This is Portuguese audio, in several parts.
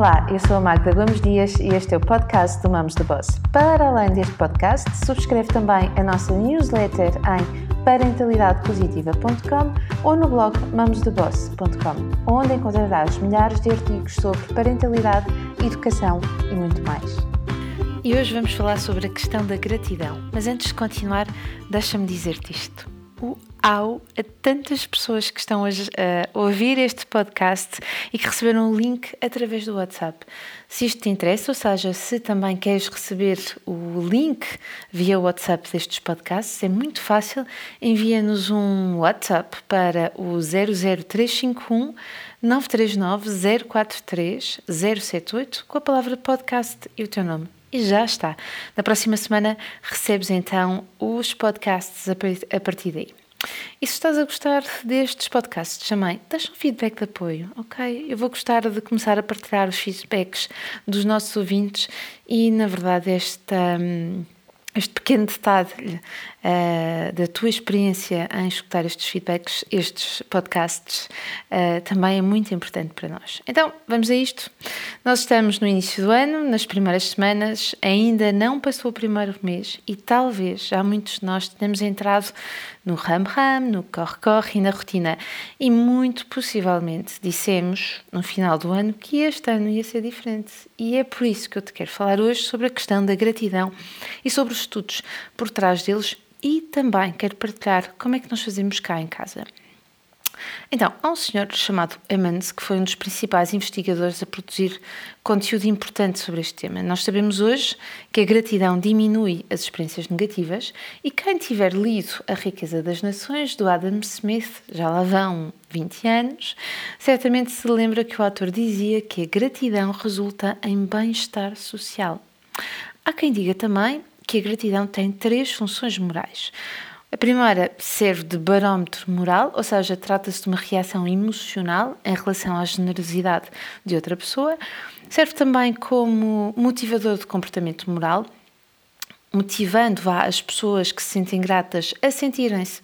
Olá, eu sou a Magda Gomes Dias e este é o podcast do Mamos do Boss. Para além deste podcast, subscreve também a nossa newsletter em parentalidadepositiva.com ou no blog mamosdoboss.com, onde encontrarás milhares de artigos sobre parentalidade, educação e muito mais. E hoje vamos falar sobre a questão da gratidão. Mas antes de continuar, deixa-me dizer-te isto ao a tantas pessoas que estão hoje a ouvir este podcast e que receberam o link através do WhatsApp. Se isto te interessa, ou seja, se também queres receber o link via WhatsApp destes podcasts, é muito fácil. Envia-nos um WhatsApp para o 00351 939 043 078 com a palavra podcast e o teu nome. E já está. Na próxima semana recebes então os podcasts a partir daí. E se estás a gostar destes podcasts também, deixa um feedback de apoio, ok? Eu vou gostar de começar a partilhar os feedbacks dos nossos ouvintes e, na verdade, esta. Hum, este pequeno detalhe uh, da tua experiência em escutar estes feedbacks, estes podcasts, uh, também é muito importante para nós. Então, vamos a isto. Nós estamos no início do ano, nas primeiras semanas, ainda não passou o primeiro mês e talvez já muitos de nós tenhamos entrado no ram-ram, no corre-corre e na rotina. E muito possivelmente dissemos no final do ano que este ano ia ser diferente. E é por isso que eu te quero falar hoje sobre a questão da gratidão e sobre os estudos por trás deles e também quero partilhar como é que nós fazemos cá em casa. Então, há um senhor chamado Emmons que foi um dos principais investigadores a produzir conteúdo importante sobre este tema. Nós sabemos hoje que a gratidão diminui as experiências negativas e quem tiver lido A Riqueza das Nações, do Adam Smith, já lá vão 20 anos, certamente se lembra que o autor dizia que a gratidão resulta em bem-estar social. Há quem diga também que a gratidão tem três funções morais. A primeira serve de barómetro moral, ou seja, trata-se de uma reação emocional em relação à generosidade de outra pessoa. Serve também como motivador de comportamento moral, motivando as pessoas que se sentem gratas a sentirem-se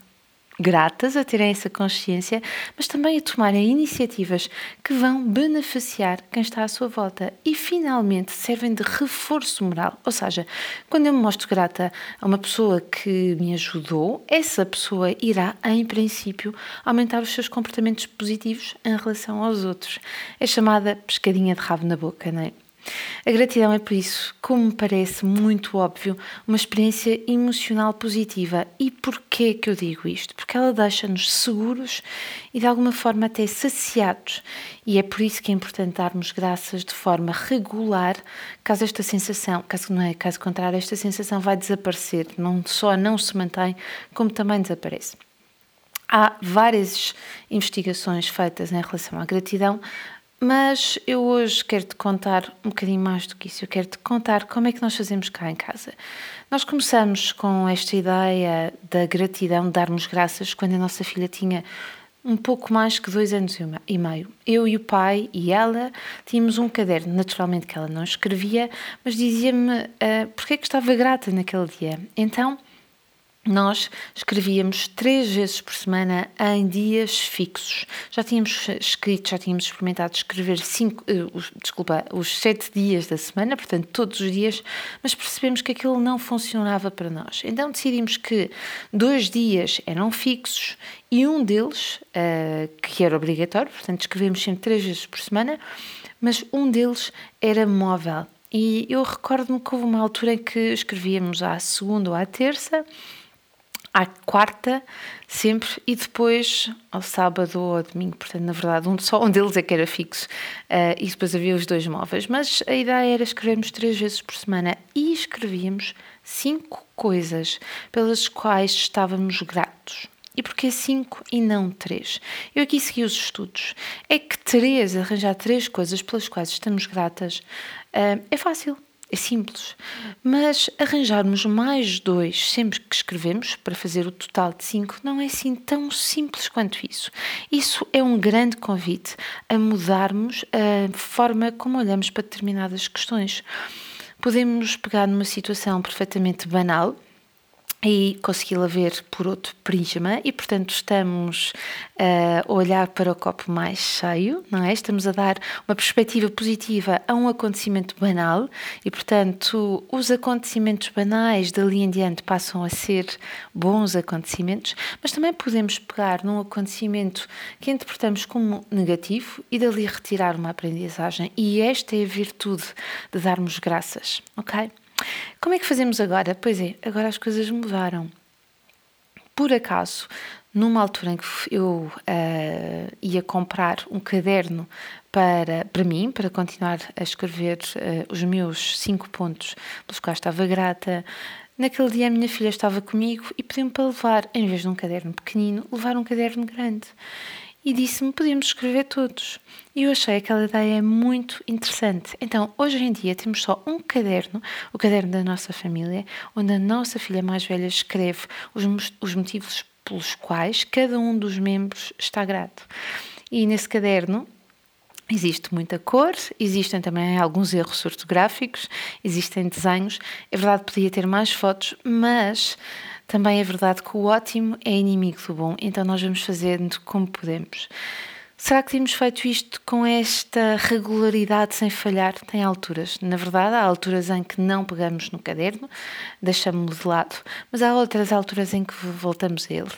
gratas a terem essa consciência, mas também a tomarem iniciativas que vão beneficiar quem está à sua volta e finalmente servem de reforço moral. Ou seja, quando eu me mostro grata a uma pessoa que me ajudou, essa pessoa irá, em princípio, aumentar os seus comportamentos positivos em relação aos outros. É chamada pescadinha de rabo na boca, não é? A gratidão é, por isso, como me parece muito óbvio, uma experiência emocional positiva. E porquê que eu digo isto? Porque ela deixa-nos seguros e, de alguma forma, até saciados. E é por isso que é importante darmos graças de forma regular, caso esta sensação, caso não é, caso contrário, esta sensação vai desaparecer. Não só não se mantém, como também desaparece. Há várias investigações feitas em relação à gratidão, mas eu hoje quero-te contar um bocadinho mais do que isso. Eu quero-te contar como é que nós fazemos cá em casa. Nós começamos com esta ideia da gratidão, de darmos graças, quando a nossa filha tinha um pouco mais que dois anos e meio. Eu e o pai e ela tínhamos um caderno, naturalmente que ela não escrevia, mas dizia-me uh, porque é que estava grata naquele dia. Então nós escrevíamos três vezes por semana em dias fixos. Já tínhamos escrito, já tínhamos experimentado escrever cinco, uh, os, desculpa, os sete dias da semana, portanto todos os dias, mas percebemos que aquilo não funcionava para nós. Então decidimos que dois dias eram fixos e um deles, uh, que era obrigatório, portanto escrevemos sempre três vezes por semana, mas um deles era móvel. E eu recordo-me que houve uma altura em que escrevíamos à segunda ou à terça à quarta, sempre, e depois ao sábado ou ao domingo. Portanto, na verdade, um, só um deles é que era fixo uh, e depois havia os dois móveis. Mas a ideia era escrevermos três vezes por semana e escrevíamos cinco coisas pelas quais estávamos gratos. E porquê cinco e não três? Eu aqui segui os estudos. É que três, arranjar três coisas pelas quais estamos gratas, uh, é fácil. É simples, mas arranjarmos mais dois sempre que escrevemos para fazer o total de cinco não é assim tão simples quanto isso. Isso é um grande convite a mudarmos a forma como olhamos para determinadas questões. Podemos pegar numa situação perfeitamente banal e consegui-la ver por outro prisma e, portanto, estamos a olhar para o copo mais cheio, não é? Estamos a dar uma perspectiva positiva a um acontecimento banal e, portanto, os acontecimentos banais dali em diante passam a ser bons acontecimentos, mas também podemos pegar num acontecimento que interpretamos como negativo e dali retirar uma aprendizagem. E esta é a virtude de darmos graças, ok? Como é que fazemos agora? Pois é, agora as coisas mudaram. Por acaso, numa altura em que eu uh, ia comprar um caderno para, para mim, para continuar a escrever uh, os meus cinco pontos pelos quais estava grata, naquele dia a minha filha estava comigo e pediu-me para levar, em vez de um caderno pequenino, levar um caderno grande e disse-me podíamos escrever todos. E eu achei aquela ideia muito interessante. Então, hoje em dia temos só um caderno, o caderno da nossa família, onde a nossa filha mais velha escreve os, os motivos pelos quais cada um dos membros está grato. E nesse caderno Existe muita cor, existem também alguns erros ortográficos, existem desenhos. É verdade, podia ter mais fotos, mas também é verdade que o ótimo é inimigo do bom, então nós vamos fazendo como podemos. Será que temos feito isto com esta regularidade sem falhar? Tem alturas. Na verdade, há alturas em que não pegamos no caderno, deixamos-lo de lado, mas há outras alturas em que voltamos a ele.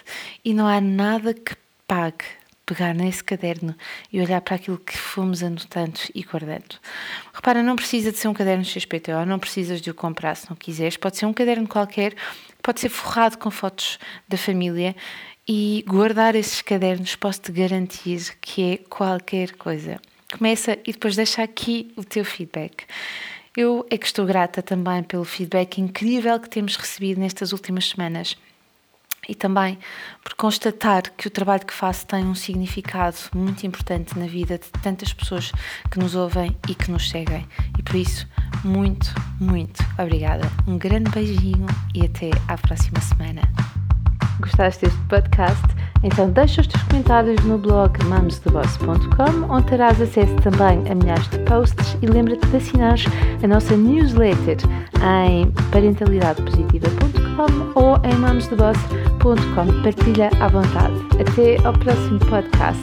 E não há nada que pague pegar nesse caderno e olhar para aquilo que fomos anotando e guardando. Repara, não precisa de ser um caderno XPTO, não precisas de o comprar se não quiseres, pode ser um caderno qualquer, pode ser forrado com fotos da família e guardar esses cadernos posso-te garantir que é qualquer coisa. Começa e depois deixa aqui o teu feedback. Eu é que estou grata também pelo feedback incrível que temos recebido nestas últimas semanas e também por constatar que o trabalho que faço tem um significado muito importante na vida de tantas pessoas que nos ouvem e que nos seguem. E por isso, muito, muito obrigada. Um grande beijinho e até à próxima semana. Gostaste deste podcast? Então deixa os teus comentários no blog mamosdeboss.com onde terás acesso também a milhares de posts e lembra-te de assinar a nossa newsletter em parentalidadepositiva.com ou em mamosdeboss.com. Partilha à vontade. Até ao próximo podcast.